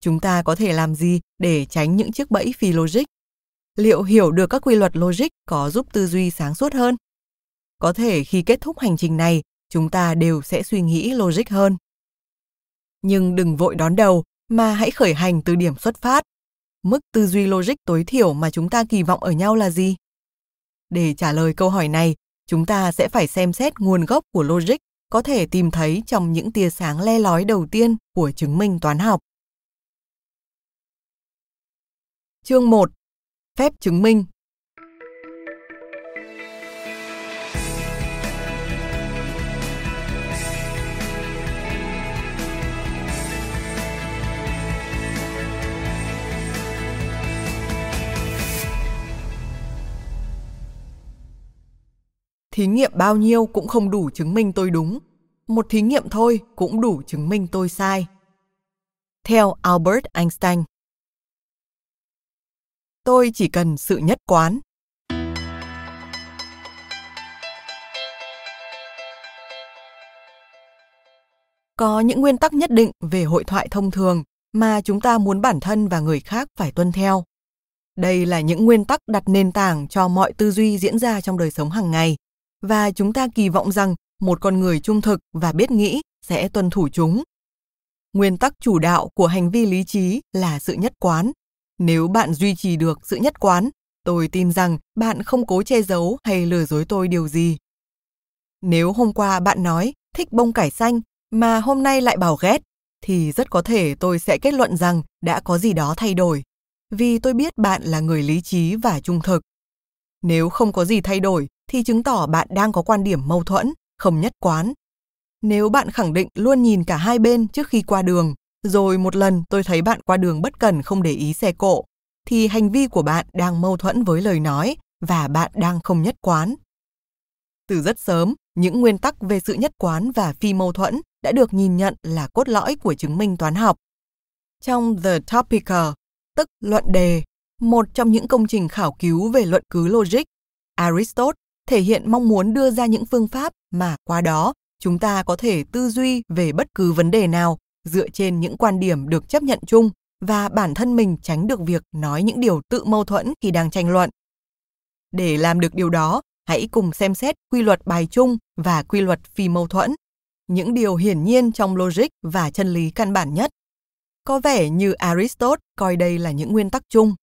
Chúng ta có thể làm gì để tránh những chiếc bẫy phi logic? Liệu hiểu được các quy luật logic có giúp tư duy sáng suốt hơn? Có thể khi kết thúc hành trình này, chúng ta đều sẽ suy nghĩ logic hơn. Nhưng đừng vội đón đầu mà hãy khởi hành từ điểm xuất phát. Mức tư duy logic tối thiểu mà chúng ta kỳ vọng ở nhau là gì? Để trả lời câu hỏi này, chúng ta sẽ phải xem xét nguồn gốc của logic có thể tìm thấy trong những tia sáng le lói đầu tiên của chứng minh toán học. Chương 1. Phép chứng minh thí nghiệm bao nhiêu cũng không đủ chứng minh tôi đúng. Một thí nghiệm thôi cũng đủ chứng minh tôi sai. Theo albert einstein, tôi chỉ cần sự nhất quán. Có những nguyên tắc nhất định về hội thoại thông thường mà chúng ta muốn bản thân và người khác phải tuân theo. Đây là những nguyên tắc đặt nền tảng cho mọi tư duy diễn ra trong đời sống hàng ngày và chúng ta kỳ vọng rằng một con người trung thực và biết nghĩ sẽ tuân thủ chúng. Nguyên tắc chủ đạo của hành vi lý trí là sự nhất quán. Nếu bạn duy trì được sự nhất quán, tôi tin rằng bạn không cố che giấu hay lừa dối tôi điều gì. Nếu hôm qua bạn nói thích bông cải xanh mà hôm nay lại bảo ghét, thì rất có thể tôi sẽ kết luận rằng đã có gì đó thay đổi, vì tôi biết bạn là người lý trí và trung thực. Nếu không có gì thay đổi, thì chứng tỏ bạn đang có quan điểm mâu thuẫn, không nhất quán. Nếu bạn khẳng định luôn nhìn cả hai bên trước khi qua đường, rồi một lần tôi thấy bạn qua đường bất cần không để ý xe cộ, thì hành vi của bạn đang mâu thuẫn với lời nói và bạn đang không nhất quán. Từ rất sớm, những nguyên tắc về sự nhất quán và phi mâu thuẫn đã được nhìn nhận là cốt lõi của chứng minh toán học. Trong The Topical, tức luận đề, một trong những công trình khảo cứu về luận cứ logic, Aristotle thể hiện mong muốn đưa ra những phương pháp mà qua đó chúng ta có thể tư duy về bất cứ vấn đề nào dựa trên những quan điểm được chấp nhận chung và bản thân mình tránh được việc nói những điều tự mâu thuẫn khi đang tranh luận. Để làm được điều đó, hãy cùng xem xét quy luật bài chung và quy luật phi mâu thuẫn, những điều hiển nhiên trong logic và chân lý căn bản nhất. Có vẻ như Aristotle coi đây là những nguyên tắc chung.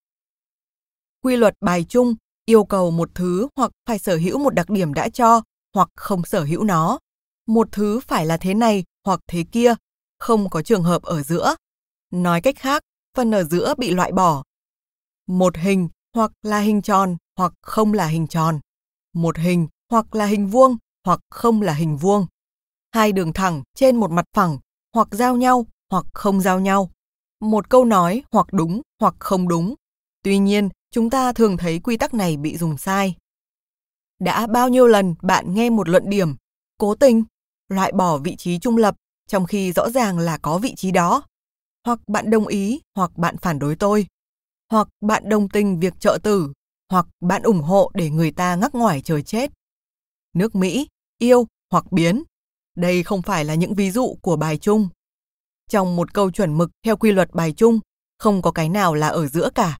Quy luật bài chung yêu cầu một thứ hoặc phải sở hữu một đặc điểm đã cho hoặc không sở hữu nó. Một thứ phải là thế này hoặc thế kia, không có trường hợp ở giữa. Nói cách khác, phần ở giữa bị loại bỏ. Một hình hoặc là hình tròn hoặc không là hình tròn. Một hình hoặc là hình vuông hoặc không là hình vuông. Hai đường thẳng trên một mặt phẳng hoặc giao nhau hoặc không giao nhau. Một câu nói hoặc đúng hoặc không đúng. Tuy nhiên, chúng ta thường thấy quy tắc này bị dùng sai. Đã bao nhiêu lần bạn nghe một luận điểm, cố tình, loại bỏ vị trí trung lập trong khi rõ ràng là có vị trí đó. Hoặc bạn đồng ý, hoặc bạn phản đối tôi. Hoặc bạn đồng tình việc trợ tử, hoặc bạn ủng hộ để người ta ngắc ngoài trời chết. Nước Mỹ, yêu hoặc biến. Đây không phải là những ví dụ của bài chung. Trong một câu chuẩn mực theo quy luật bài chung, không có cái nào là ở giữa cả.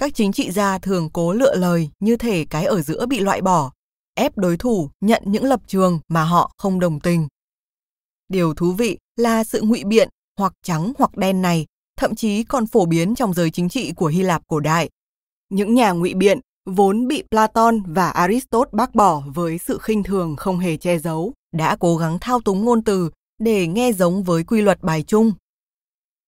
Các chính trị gia thường cố lựa lời như thể cái ở giữa bị loại bỏ, ép đối thủ nhận những lập trường mà họ không đồng tình. Điều thú vị là sự ngụy biện hoặc trắng hoặc đen này thậm chí còn phổ biến trong giới chính trị của Hy Lạp cổ đại. Những nhà ngụy biện vốn bị Platon và Aristotle bác bỏ với sự khinh thường không hề che giấu, đã cố gắng thao túng ngôn từ để nghe giống với quy luật bài chung.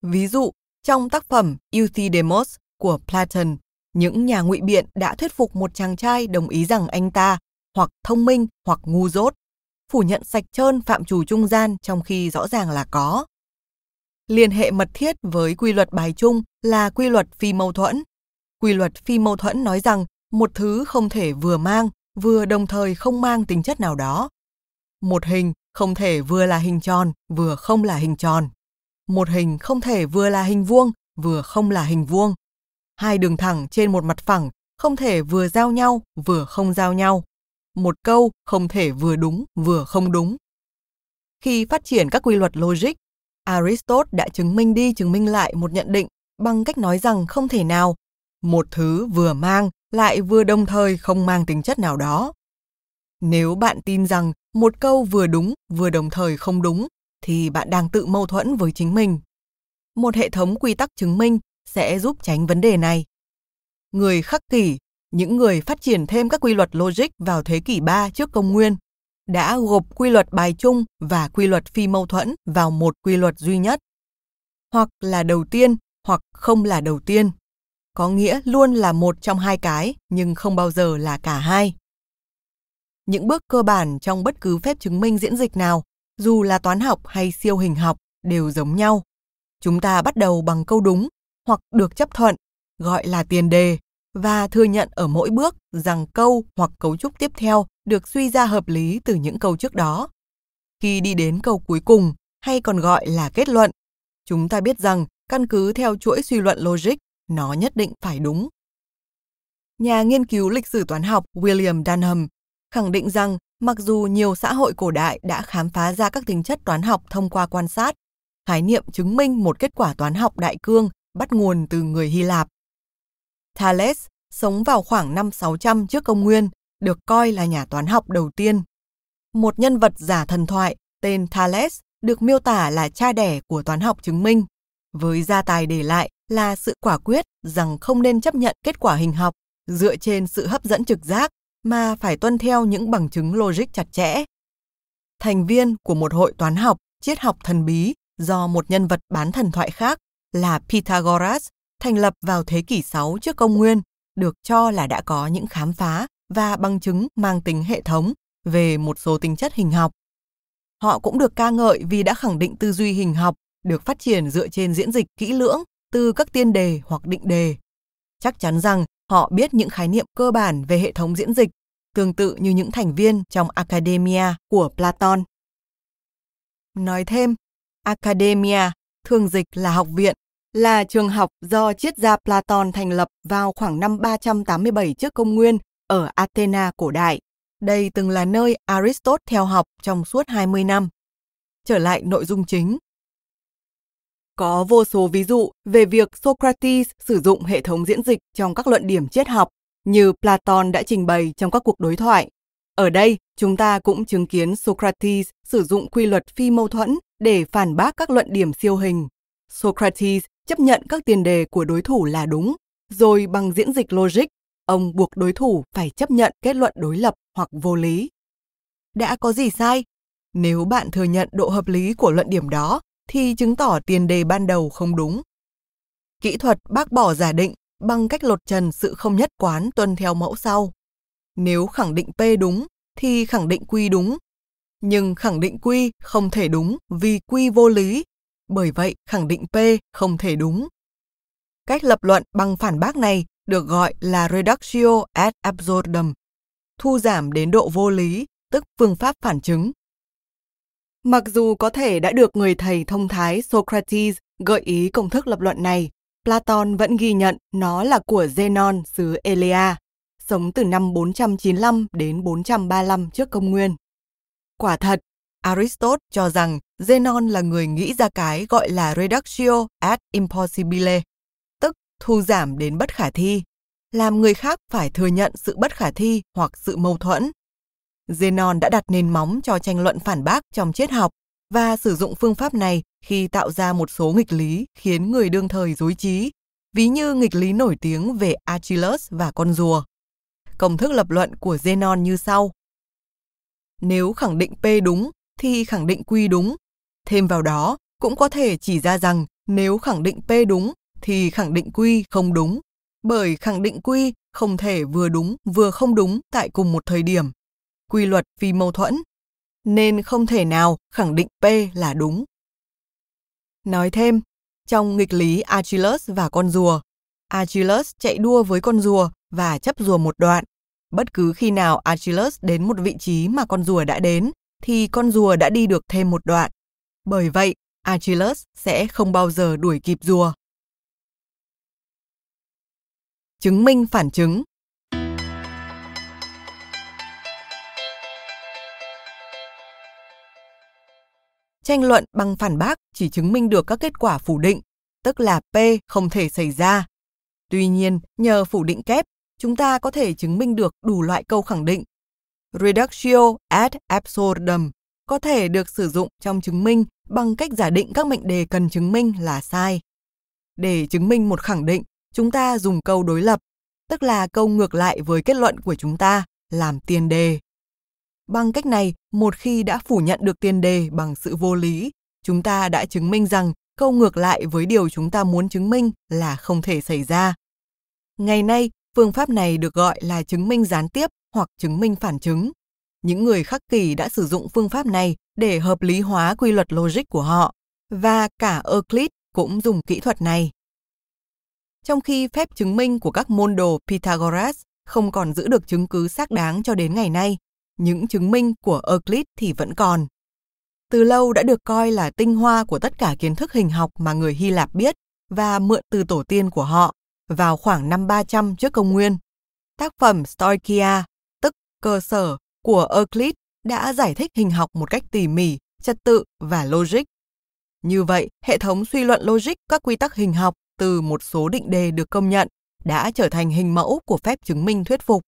Ví dụ, trong tác phẩm Euthydemus của Platon, những nhà ngụy biện đã thuyết phục một chàng trai đồng ý rằng anh ta hoặc thông minh hoặc ngu dốt, phủ nhận sạch trơn phạm trù trung gian trong khi rõ ràng là có. Liên hệ mật thiết với quy luật bài chung là quy luật phi mâu thuẫn. Quy luật phi mâu thuẫn nói rằng một thứ không thể vừa mang, vừa đồng thời không mang tính chất nào đó. Một hình không thể vừa là hình tròn, vừa không là hình tròn. Một hình không thể vừa là hình vuông, vừa không là hình vuông hai đường thẳng trên một mặt phẳng không thể vừa giao nhau vừa không giao nhau. Một câu không thể vừa đúng vừa không đúng. Khi phát triển các quy luật logic, Aristotle đã chứng minh đi chứng minh lại một nhận định bằng cách nói rằng không thể nào một thứ vừa mang lại vừa đồng thời không mang tính chất nào đó. Nếu bạn tin rằng một câu vừa đúng vừa đồng thời không đúng thì bạn đang tự mâu thuẫn với chính mình. Một hệ thống quy tắc chứng minh sẽ giúp tránh vấn đề này. Người khắc kỷ những người phát triển thêm các quy luật logic vào thế kỷ 3 trước công nguyên đã gộp quy luật bài chung và quy luật phi mâu thuẫn vào một quy luật duy nhất. Hoặc là đầu tiên hoặc không là đầu tiên. Có nghĩa luôn là một trong hai cái nhưng không bao giờ là cả hai. Những bước cơ bản trong bất cứ phép chứng minh diễn dịch nào, dù là toán học hay siêu hình học, đều giống nhau. Chúng ta bắt đầu bằng câu đúng hoặc được chấp thuận, gọi là tiền đề và thừa nhận ở mỗi bước rằng câu hoặc cấu trúc tiếp theo được suy ra hợp lý từ những câu trước đó. Khi đi đến câu cuối cùng, hay còn gọi là kết luận, chúng ta biết rằng căn cứ theo chuỗi suy luận logic, nó nhất định phải đúng. Nhà nghiên cứu lịch sử toán học William Dunham khẳng định rằng mặc dù nhiều xã hội cổ đại đã khám phá ra các tính chất toán học thông qua quan sát, khái niệm chứng minh một kết quả toán học đại cương bắt nguồn từ người Hy Lạp. Thales sống vào khoảng năm 600 trước công nguyên, được coi là nhà toán học đầu tiên. Một nhân vật giả thần thoại tên Thales được miêu tả là cha đẻ của toán học chứng minh, với gia tài để lại là sự quả quyết rằng không nên chấp nhận kết quả hình học dựa trên sự hấp dẫn trực giác mà phải tuân theo những bằng chứng logic chặt chẽ. Thành viên của một hội toán học, triết học thần bí do một nhân vật bán thần thoại khác là Pythagoras thành lập vào thế kỷ 6 trước công nguyên, được cho là đã có những khám phá và bằng chứng mang tính hệ thống về một số tính chất hình học. Họ cũng được ca ngợi vì đã khẳng định tư duy hình học được phát triển dựa trên diễn dịch kỹ lưỡng từ các tiên đề hoặc định đề. Chắc chắn rằng họ biết những khái niệm cơ bản về hệ thống diễn dịch, tương tự như những thành viên trong Academia của Platon. Nói thêm, Academia thường dịch là học viện, là trường học do triết gia Platon thành lập vào khoảng năm 387 trước công nguyên ở Athena cổ đại. Đây từng là nơi Aristotle theo học trong suốt 20 năm. Trở lại nội dung chính. Có vô số ví dụ về việc Socrates sử dụng hệ thống diễn dịch trong các luận điểm triết học như Platon đã trình bày trong các cuộc đối thoại. Ở đây, chúng ta cũng chứng kiến Socrates sử dụng quy luật phi mâu thuẫn để phản bác các luận điểm siêu hình. Socrates chấp nhận các tiền đề của đối thủ là đúng, rồi bằng diễn dịch logic, ông buộc đối thủ phải chấp nhận kết luận đối lập hoặc vô lý. Đã có gì sai? Nếu bạn thừa nhận độ hợp lý của luận điểm đó, thì chứng tỏ tiền đề ban đầu không đúng. Kỹ thuật bác bỏ giả định bằng cách lột trần sự không nhất quán tuân theo mẫu sau. Nếu khẳng định P đúng, thì khẳng định quy đúng. Nhưng khẳng định quy không thể đúng vì quy vô lý, bởi vậy khẳng định P không thể đúng. Cách lập luận bằng phản bác này được gọi là reductio ad absurdum, thu giảm đến độ vô lý, tức phương pháp phản chứng. Mặc dù có thể đã được người thầy thông thái Socrates gợi ý công thức lập luận này, Platon vẫn ghi nhận nó là của Zenon xứ Elea, sống từ năm 495 đến 435 trước công nguyên. Quả thật, Aristotle cho rằng Zenon là người nghĩ ra cái gọi là reductio ad impossibile, tức thu giảm đến bất khả thi, làm người khác phải thừa nhận sự bất khả thi hoặc sự mâu thuẫn. Zenon đã đặt nền móng cho tranh luận phản bác trong triết học và sử dụng phương pháp này khi tạo ra một số nghịch lý khiến người đương thời dối trí, ví như nghịch lý nổi tiếng về Achilles và con rùa. Công thức lập luận của Zenon như sau. Nếu khẳng định P đúng thì khẳng định Q đúng. Thêm vào đó, cũng có thể chỉ ra rằng nếu khẳng định P đúng thì khẳng định Q không đúng, bởi khẳng định Q không thể vừa đúng vừa không đúng tại cùng một thời điểm. Quy luật phi mâu thuẫn, nên không thể nào khẳng định P là đúng. Nói thêm, trong nghịch lý Achilles và con rùa, Achilles chạy đua với con rùa và chấp rùa một đoạn. Bất cứ khi nào Achilles đến một vị trí mà con rùa đã đến, thì con rùa đã đi được thêm một đoạn. Bởi vậy, Achilles sẽ không bao giờ đuổi kịp rùa. Chứng minh phản chứng Tranh luận bằng phản bác chỉ chứng minh được các kết quả phủ định, tức là P không thể xảy ra. Tuy nhiên, nhờ phủ định kép, chúng ta có thể chứng minh được đủ loại câu khẳng định. Reductio ad absurdum có thể được sử dụng trong chứng minh bằng cách giả định các mệnh đề cần chứng minh là sai. Để chứng minh một khẳng định, chúng ta dùng câu đối lập. tức là câu ngược lại với kết luận của chúng ta, làm tiền đề. Bằng cách này, một khi đã phủ nhận được tiền đề bằng sự vô lý, chúng ta đã chứng minh rằng câu ngược lại với điều chúng ta muốn chứng minh là không thể xảy ra. Ngày nay, phương pháp này được gọi là chứng minh gián tiếp hoặc chứng minh phản chứng. Những người khắc kỷ đã sử dụng phương pháp này để hợp lý hóa quy luật logic của họ, và cả Euclid cũng dùng kỹ thuật này. Trong khi phép chứng minh của các môn đồ Pythagoras không còn giữ được chứng cứ xác đáng cho đến ngày nay, những chứng minh của Euclid thì vẫn còn. Từ lâu đã được coi là tinh hoa của tất cả kiến thức hình học mà người Hy Lạp biết và mượn từ tổ tiên của họ vào khoảng năm 300 trước công nguyên. Tác phẩm Stoichia, tức cơ sở của Euclid đã giải thích hình học một cách tỉ mỉ, trật tự và logic. Như vậy, hệ thống suy luận logic các quy tắc hình học từ một số định đề được công nhận đã trở thành hình mẫu của phép chứng minh thuyết phục.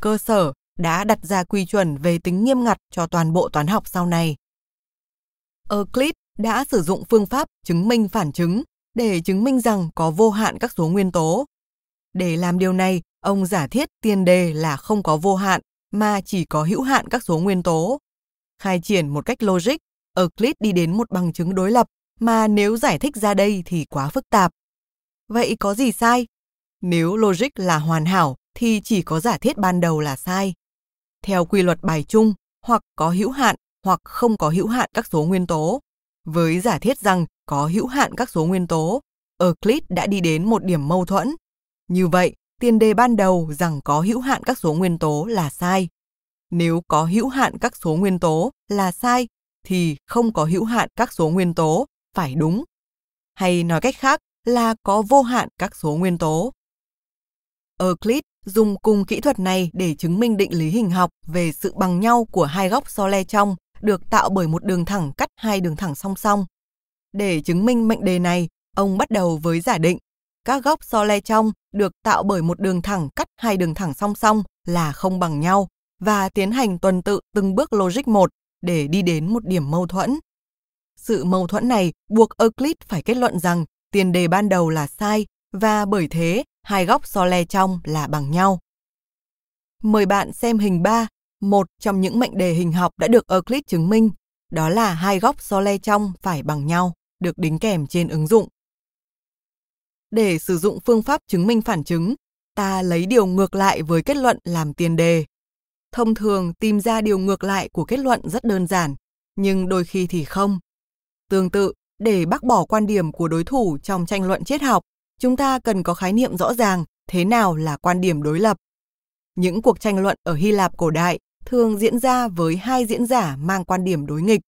Cơ sở đã đặt ra quy chuẩn về tính nghiêm ngặt cho toàn bộ toán học sau này. Euclid đã sử dụng phương pháp chứng minh phản chứng để chứng minh rằng có vô hạn các số nguyên tố. Để làm điều này, ông giả thiết tiền đề là không có vô hạn mà chỉ có hữu hạn các số nguyên tố. Khai triển một cách logic, Euclid đi đến một bằng chứng đối lập mà nếu giải thích ra đây thì quá phức tạp. Vậy có gì sai? Nếu logic là hoàn hảo thì chỉ có giả thiết ban đầu là sai. Theo quy luật bài chung, hoặc có hữu hạn hoặc không có hữu hạn các số nguyên tố. Với giả thiết rằng có hữu hạn các số nguyên tố, Euclid đã đi đến một điểm mâu thuẫn. Như vậy, tiền đề ban đầu rằng có hữu hạn các số nguyên tố là sai. Nếu có hữu hạn các số nguyên tố là sai, thì không có hữu hạn các số nguyên tố phải đúng. Hay nói cách khác là có vô hạn các số nguyên tố. Euclid dùng cùng kỹ thuật này để chứng minh định lý hình học về sự bằng nhau của hai góc so le trong được tạo bởi một đường thẳng cắt hai đường thẳng song song. Để chứng minh mệnh đề này, ông bắt đầu với giả định các góc so le trong được tạo bởi một đường thẳng cắt hai đường thẳng song song là không bằng nhau và tiến hành tuần tự từng bước logic một để đi đến một điểm mâu thuẫn. Sự mâu thuẫn này buộc Euclid phải kết luận rằng tiền đề ban đầu là sai và bởi thế hai góc so le trong là bằng nhau. Mời bạn xem hình 3, một trong những mệnh đề hình học đã được Euclid chứng minh, đó là hai góc so le trong phải bằng nhau, được đính kèm trên ứng dụng. Để sử dụng phương pháp chứng minh phản chứng, ta lấy điều ngược lại với kết luận làm tiền đề. Thông thường tìm ra điều ngược lại của kết luận rất đơn giản, nhưng đôi khi thì không. Tương tự, để bác bỏ quan điểm của đối thủ trong tranh luận triết học, chúng ta cần có khái niệm rõ ràng thế nào là quan điểm đối lập. Những cuộc tranh luận ở Hy Lạp cổ đại thường diễn ra với hai diễn giả mang quan điểm đối nghịch,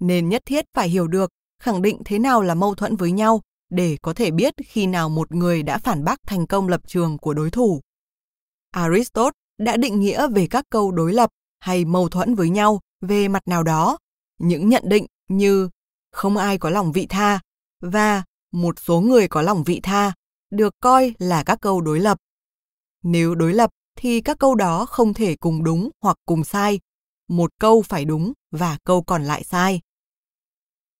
nên nhất thiết phải hiểu được khẳng định thế nào là mâu thuẫn với nhau để có thể biết khi nào một người đã phản bác thành công lập trường của đối thủ. Aristotle đã định nghĩa về các câu đối lập hay mâu thuẫn với nhau về mặt nào đó, những nhận định như không ai có lòng vị tha và một số người có lòng vị tha được coi là các câu đối lập. Nếu đối lập thì các câu đó không thể cùng đúng hoặc cùng sai. Một câu phải đúng và câu còn lại sai.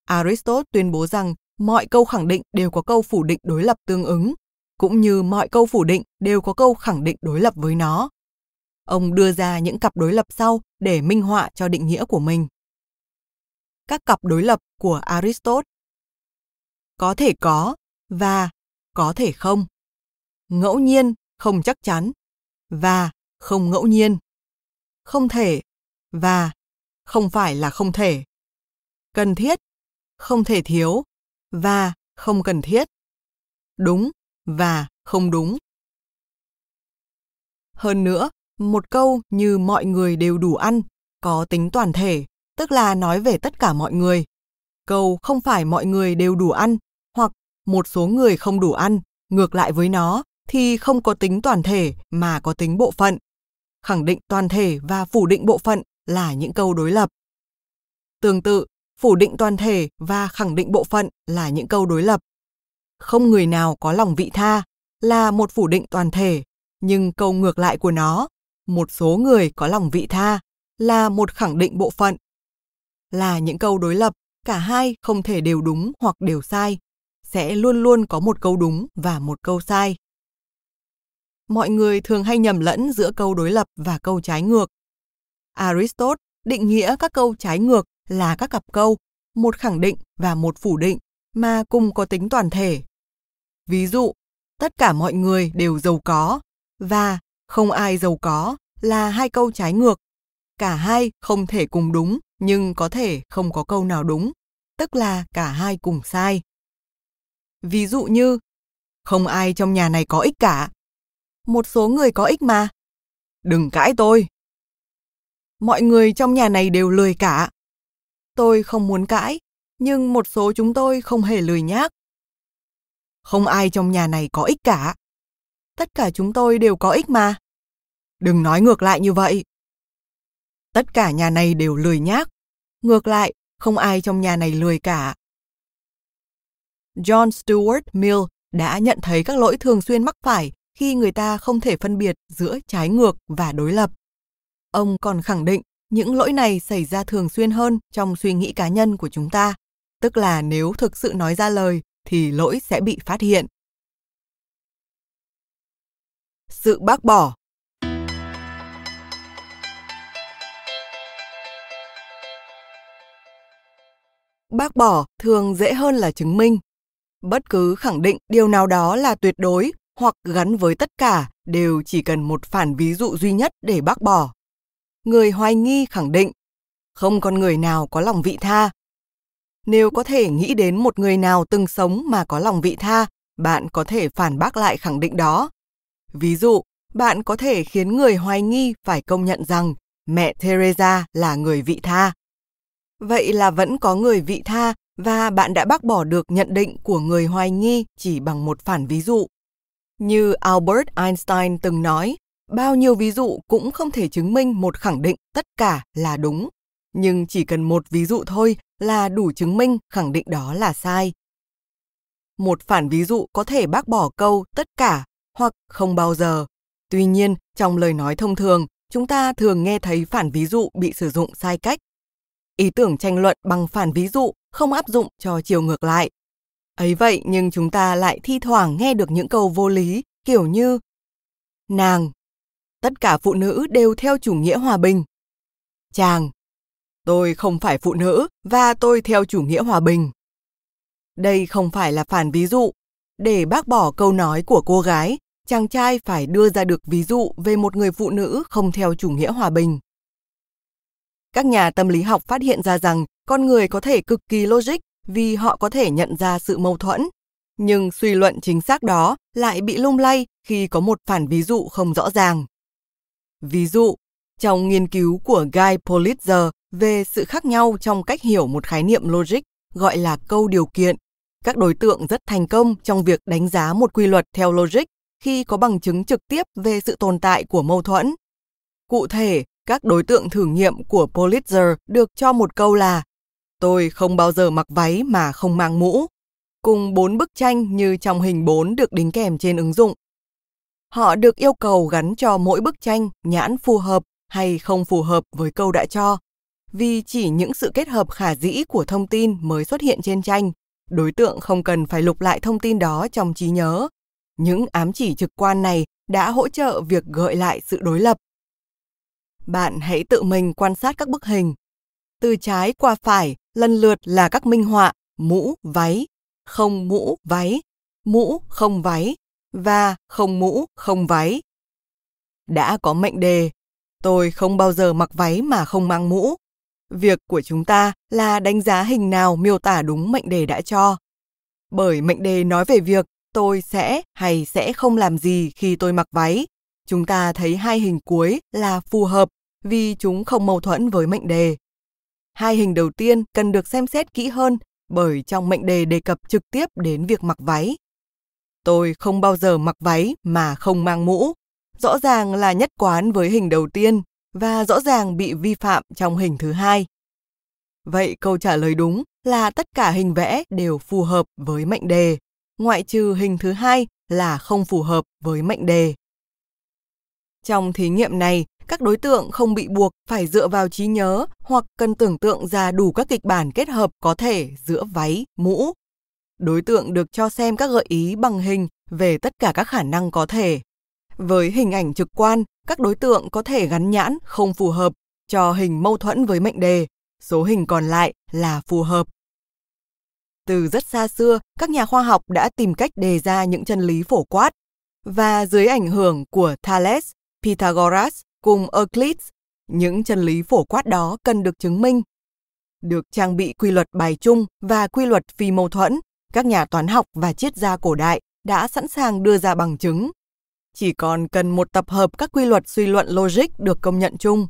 Aristotle tuyên bố rằng mọi câu khẳng định đều có câu phủ định đối lập tương ứng, cũng như mọi câu phủ định đều có câu khẳng định đối lập với nó. Ông đưa ra những cặp đối lập sau để minh họa cho định nghĩa của mình. Các cặp đối lập của Aristotle có thể có và có thể không. Ngẫu nhiên, không chắc chắn và không ngẫu nhiên. Không thể và không phải là không thể. Cần thiết, không thể thiếu và không cần thiết. Đúng và không đúng. Hơn nữa, một câu như mọi người đều đủ ăn có tính toàn thể, tức là nói về tất cả mọi người. Câu không phải mọi người đều đủ ăn hoặc một số người không đủ ăn, ngược lại với nó thì không có tính toàn thể mà có tính bộ phận. Khẳng định toàn thể và phủ định bộ phận là những câu đối lập. Tương tự, phủ định toàn thể và khẳng định bộ phận là những câu đối lập. Không người nào có lòng vị tha là một phủ định toàn thể, nhưng câu ngược lại của nó, một số người có lòng vị tha là một khẳng định bộ phận. Là những câu đối lập, cả hai không thể đều đúng hoặc đều sai, sẽ luôn luôn có một câu đúng và một câu sai mọi người thường hay nhầm lẫn giữa câu đối lập và câu trái ngược. Aristotle định nghĩa các câu trái ngược là các cặp câu, một khẳng định và một phủ định mà cùng có tính toàn thể. Ví dụ, tất cả mọi người đều giàu có và không ai giàu có là hai câu trái ngược. Cả hai không thể cùng đúng nhưng có thể không có câu nào đúng, tức là cả hai cùng sai. Ví dụ như, không ai trong nhà này có ích cả. Một số người có ích mà. Đừng cãi tôi. Mọi người trong nhà này đều lười cả. Tôi không muốn cãi, nhưng một số chúng tôi không hề lười nhác. Không ai trong nhà này có ích cả. Tất cả chúng tôi đều có ích mà. Đừng nói ngược lại như vậy. Tất cả nhà này đều lười nhác. Ngược lại, không ai trong nhà này lười cả. John Stuart Mill đã nhận thấy các lỗi thường xuyên mắc phải khi người ta không thể phân biệt giữa trái ngược và đối lập. Ông còn khẳng định những lỗi này xảy ra thường xuyên hơn trong suy nghĩ cá nhân của chúng ta, tức là nếu thực sự nói ra lời thì lỗi sẽ bị phát hiện. Sự bác bỏ Bác bỏ thường dễ hơn là chứng minh. Bất cứ khẳng định điều nào đó là tuyệt đối hoặc gắn với tất cả đều chỉ cần một phản ví dụ duy nhất để bác bỏ. Người hoài nghi khẳng định, không con người nào có lòng vị tha. Nếu có thể nghĩ đến một người nào từng sống mà có lòng vị tha, bạn có thể phản bác lại khẳng định đó. Ví dụ, bạn có thể khiến người hoài nghi phải công nhận rằng mẹ Teresa là người vị tha. Vậy là vẫn có người vị tha và bạn đã bác bỏ được nhận định của người hoài nghi chỉ bằng một phản ví dụ. Như Albert Einstein từng nói, bao nhiêu ví dụ cũng không thể chứng minh một khẳng định tất cả là đúng, nhưng chỉ cần một ví dụ thôi là đủ chứng minh khẳng định đó là sai. Một phản ví dụ có thể bác bỏ câu tất cả hoặc không bao giờ. Tuy nhiên, trong lời nói thông thường, chúng ta thường nghe thấy phản ví dụ bị sử dụng sai cách. Ý tưởng tranh luận bằng phản ví dụ không áp dụng cho chiều ngược lại. Ấy vậy nhưng chúng ta lại thi thoảng nghe được những câu vô lý kiểu như Nàng, tất cả phụ nữ đều theo chủ nghĩa hòa bình. Chàng, tôi không phải phụ nữ và tôi theo chủ nghĩa hòa bình. Đây không phải là phản ví dụ. Để bác bỏ câu nói của cô gái, chàng trai phải đưa ra được ví dụ về một người phụ nữ không theo chủ nghĩa hòa bình. Các nhà tâm lý học phát hiện ra rằng con người có thể cực kỳ logic vì họ có thể nhận ra sự mâu thuẫn. Nhưng suy luận chính xác đó lại bị lung lay khi có một phản ví dụ không rõ ràng. Ví dụ, trong nghiên cứu của Guy Politzer về sự khác nhau trong cách hiểu một khái niệm logic gọi là câu điều kiện, các đối tượng rất thành công trong việc đánh giá một quy luật theo logic khi có bằng chứng trực tiếp về sự tồn tại của mâu thuẫn. Cụ thể, các đối tượng thử nghiệm của Politzer được cho một câu là Tôi không bao giờ mặc váy mà không mang mũ, cùng bốn bức tranh như trong hình 4 được đính kèm trên ứng dụng. Họ được yêu cầu gắn cho mỗi bức tranh nhãn phù hợp hay không phù hợp với câu đã cho, vì chỉ những sự kết hợp khả dĩ của thông tin mới xuất hiện trên tranh, đối tượng không cần phải lục lại thông tin đó trong trí nhớ. Những ám chỉ trực quan này đã hỗ trợ việc gợi lại sự đối lập. Bạn hãy tự mình quan sát các bức hình. Từ trái qua phải, lần lượt là các minh họa mũ, váy, không mũ, váy, mũ, không váy và không mũ, không váy. Đã có mệnh đề, tôi không bao giờ mặc váy mà không mang mũ. Việc của chúng ta là đánh giá hình nào miêu tả đúng mệnh đề đã cho. Bởi mệnh đề nói về việc tôi sẽ hay sẽ không làm gì khi tôi mặc váy. Chúng ta thấy hai hình cuối là phù hợp vì chúng không mâu thuẫn với mệnh đề. Hai hình đầu tiên cần được xem xét kỹ hơn bởi trong mệnh đề đề cập trực tiếp đến việc mặc váy. Tôi không bao giờ mặc váy mà không mang mũ. Rõ ràng là nhất quán với hình đầu tiên và rõ ràng bị vi phạm trong hình thứ hai. Vậy câu trả lời đúng là tất cả hình vẽ đều phù hợp với mệnh đề, ngoại trừ hình thứ hai là không phù hợp với mệnh đề. Trong thí nghiệm này, các đối tượng không bị buộc phải dựa vào trí nhớ hoặc cần tưởng tượng ra đủ các kịch bản kết hợp có thể giữa váy, mũ. Đối tượng được cho xem các gợi ý bằng hình về tất cả các khả năng có thể. Với hình ảnh trực quan, các đối tượng có thể gắn nhãn không phù hợp cho hình mâu thuẫn với mệnh đề, số hình còn lại là phù hợp. Từ rất xa xưa, các nhà khoa học đã tìm cách đề ra những chân lý phổ quát, và dưới ảnh hưởng của Thales, Pythagoras cùng Euclid, những chân lý phổ quát đó cần được chứng minh. Được trang bị quy luật bài chung và quy luật phi mâu thuẫn, các nhà toán học và triết gia cổ đại đã sẵn sàng đưa ra bằng chứng. Chỉ còn cần một tập hợp các quy luật suy luận logic được công nhận chung.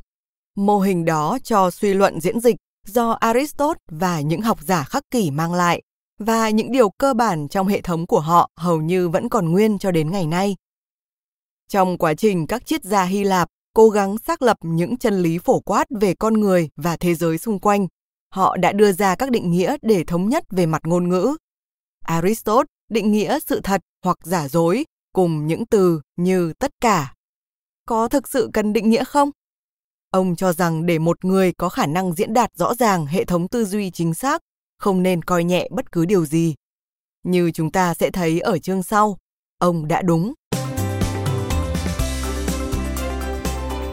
Mô hình đó cho suy luận diễn dịch do Aristotle và những học giả khắc kỷ mang lại và những điều cơ bản trong hệ thống của họ hầu như vẫn còn nguyên cho đến ngày nay. Trong quá trình các triết gia Hy Lạp cố gắng xác lập những chân lý phổ quát về con người và thế giới xung quanh, họ đã đưa ra các định nghĩa để thống nhất về mặt ngôn ngữ. Aristotle định nghĩa sự thật hoặc giả dối cùng những từ như tất cả. Có thực sự cần định nghĩa không? Ông cho rằng để một người có khả năng diễn đạt rõ ràng hệ thống tư duy chính xác, không nên coi nhẹ bất cứ điều gì. Như chúng ta sẽ thấy ở chương sau, ông đã đúng.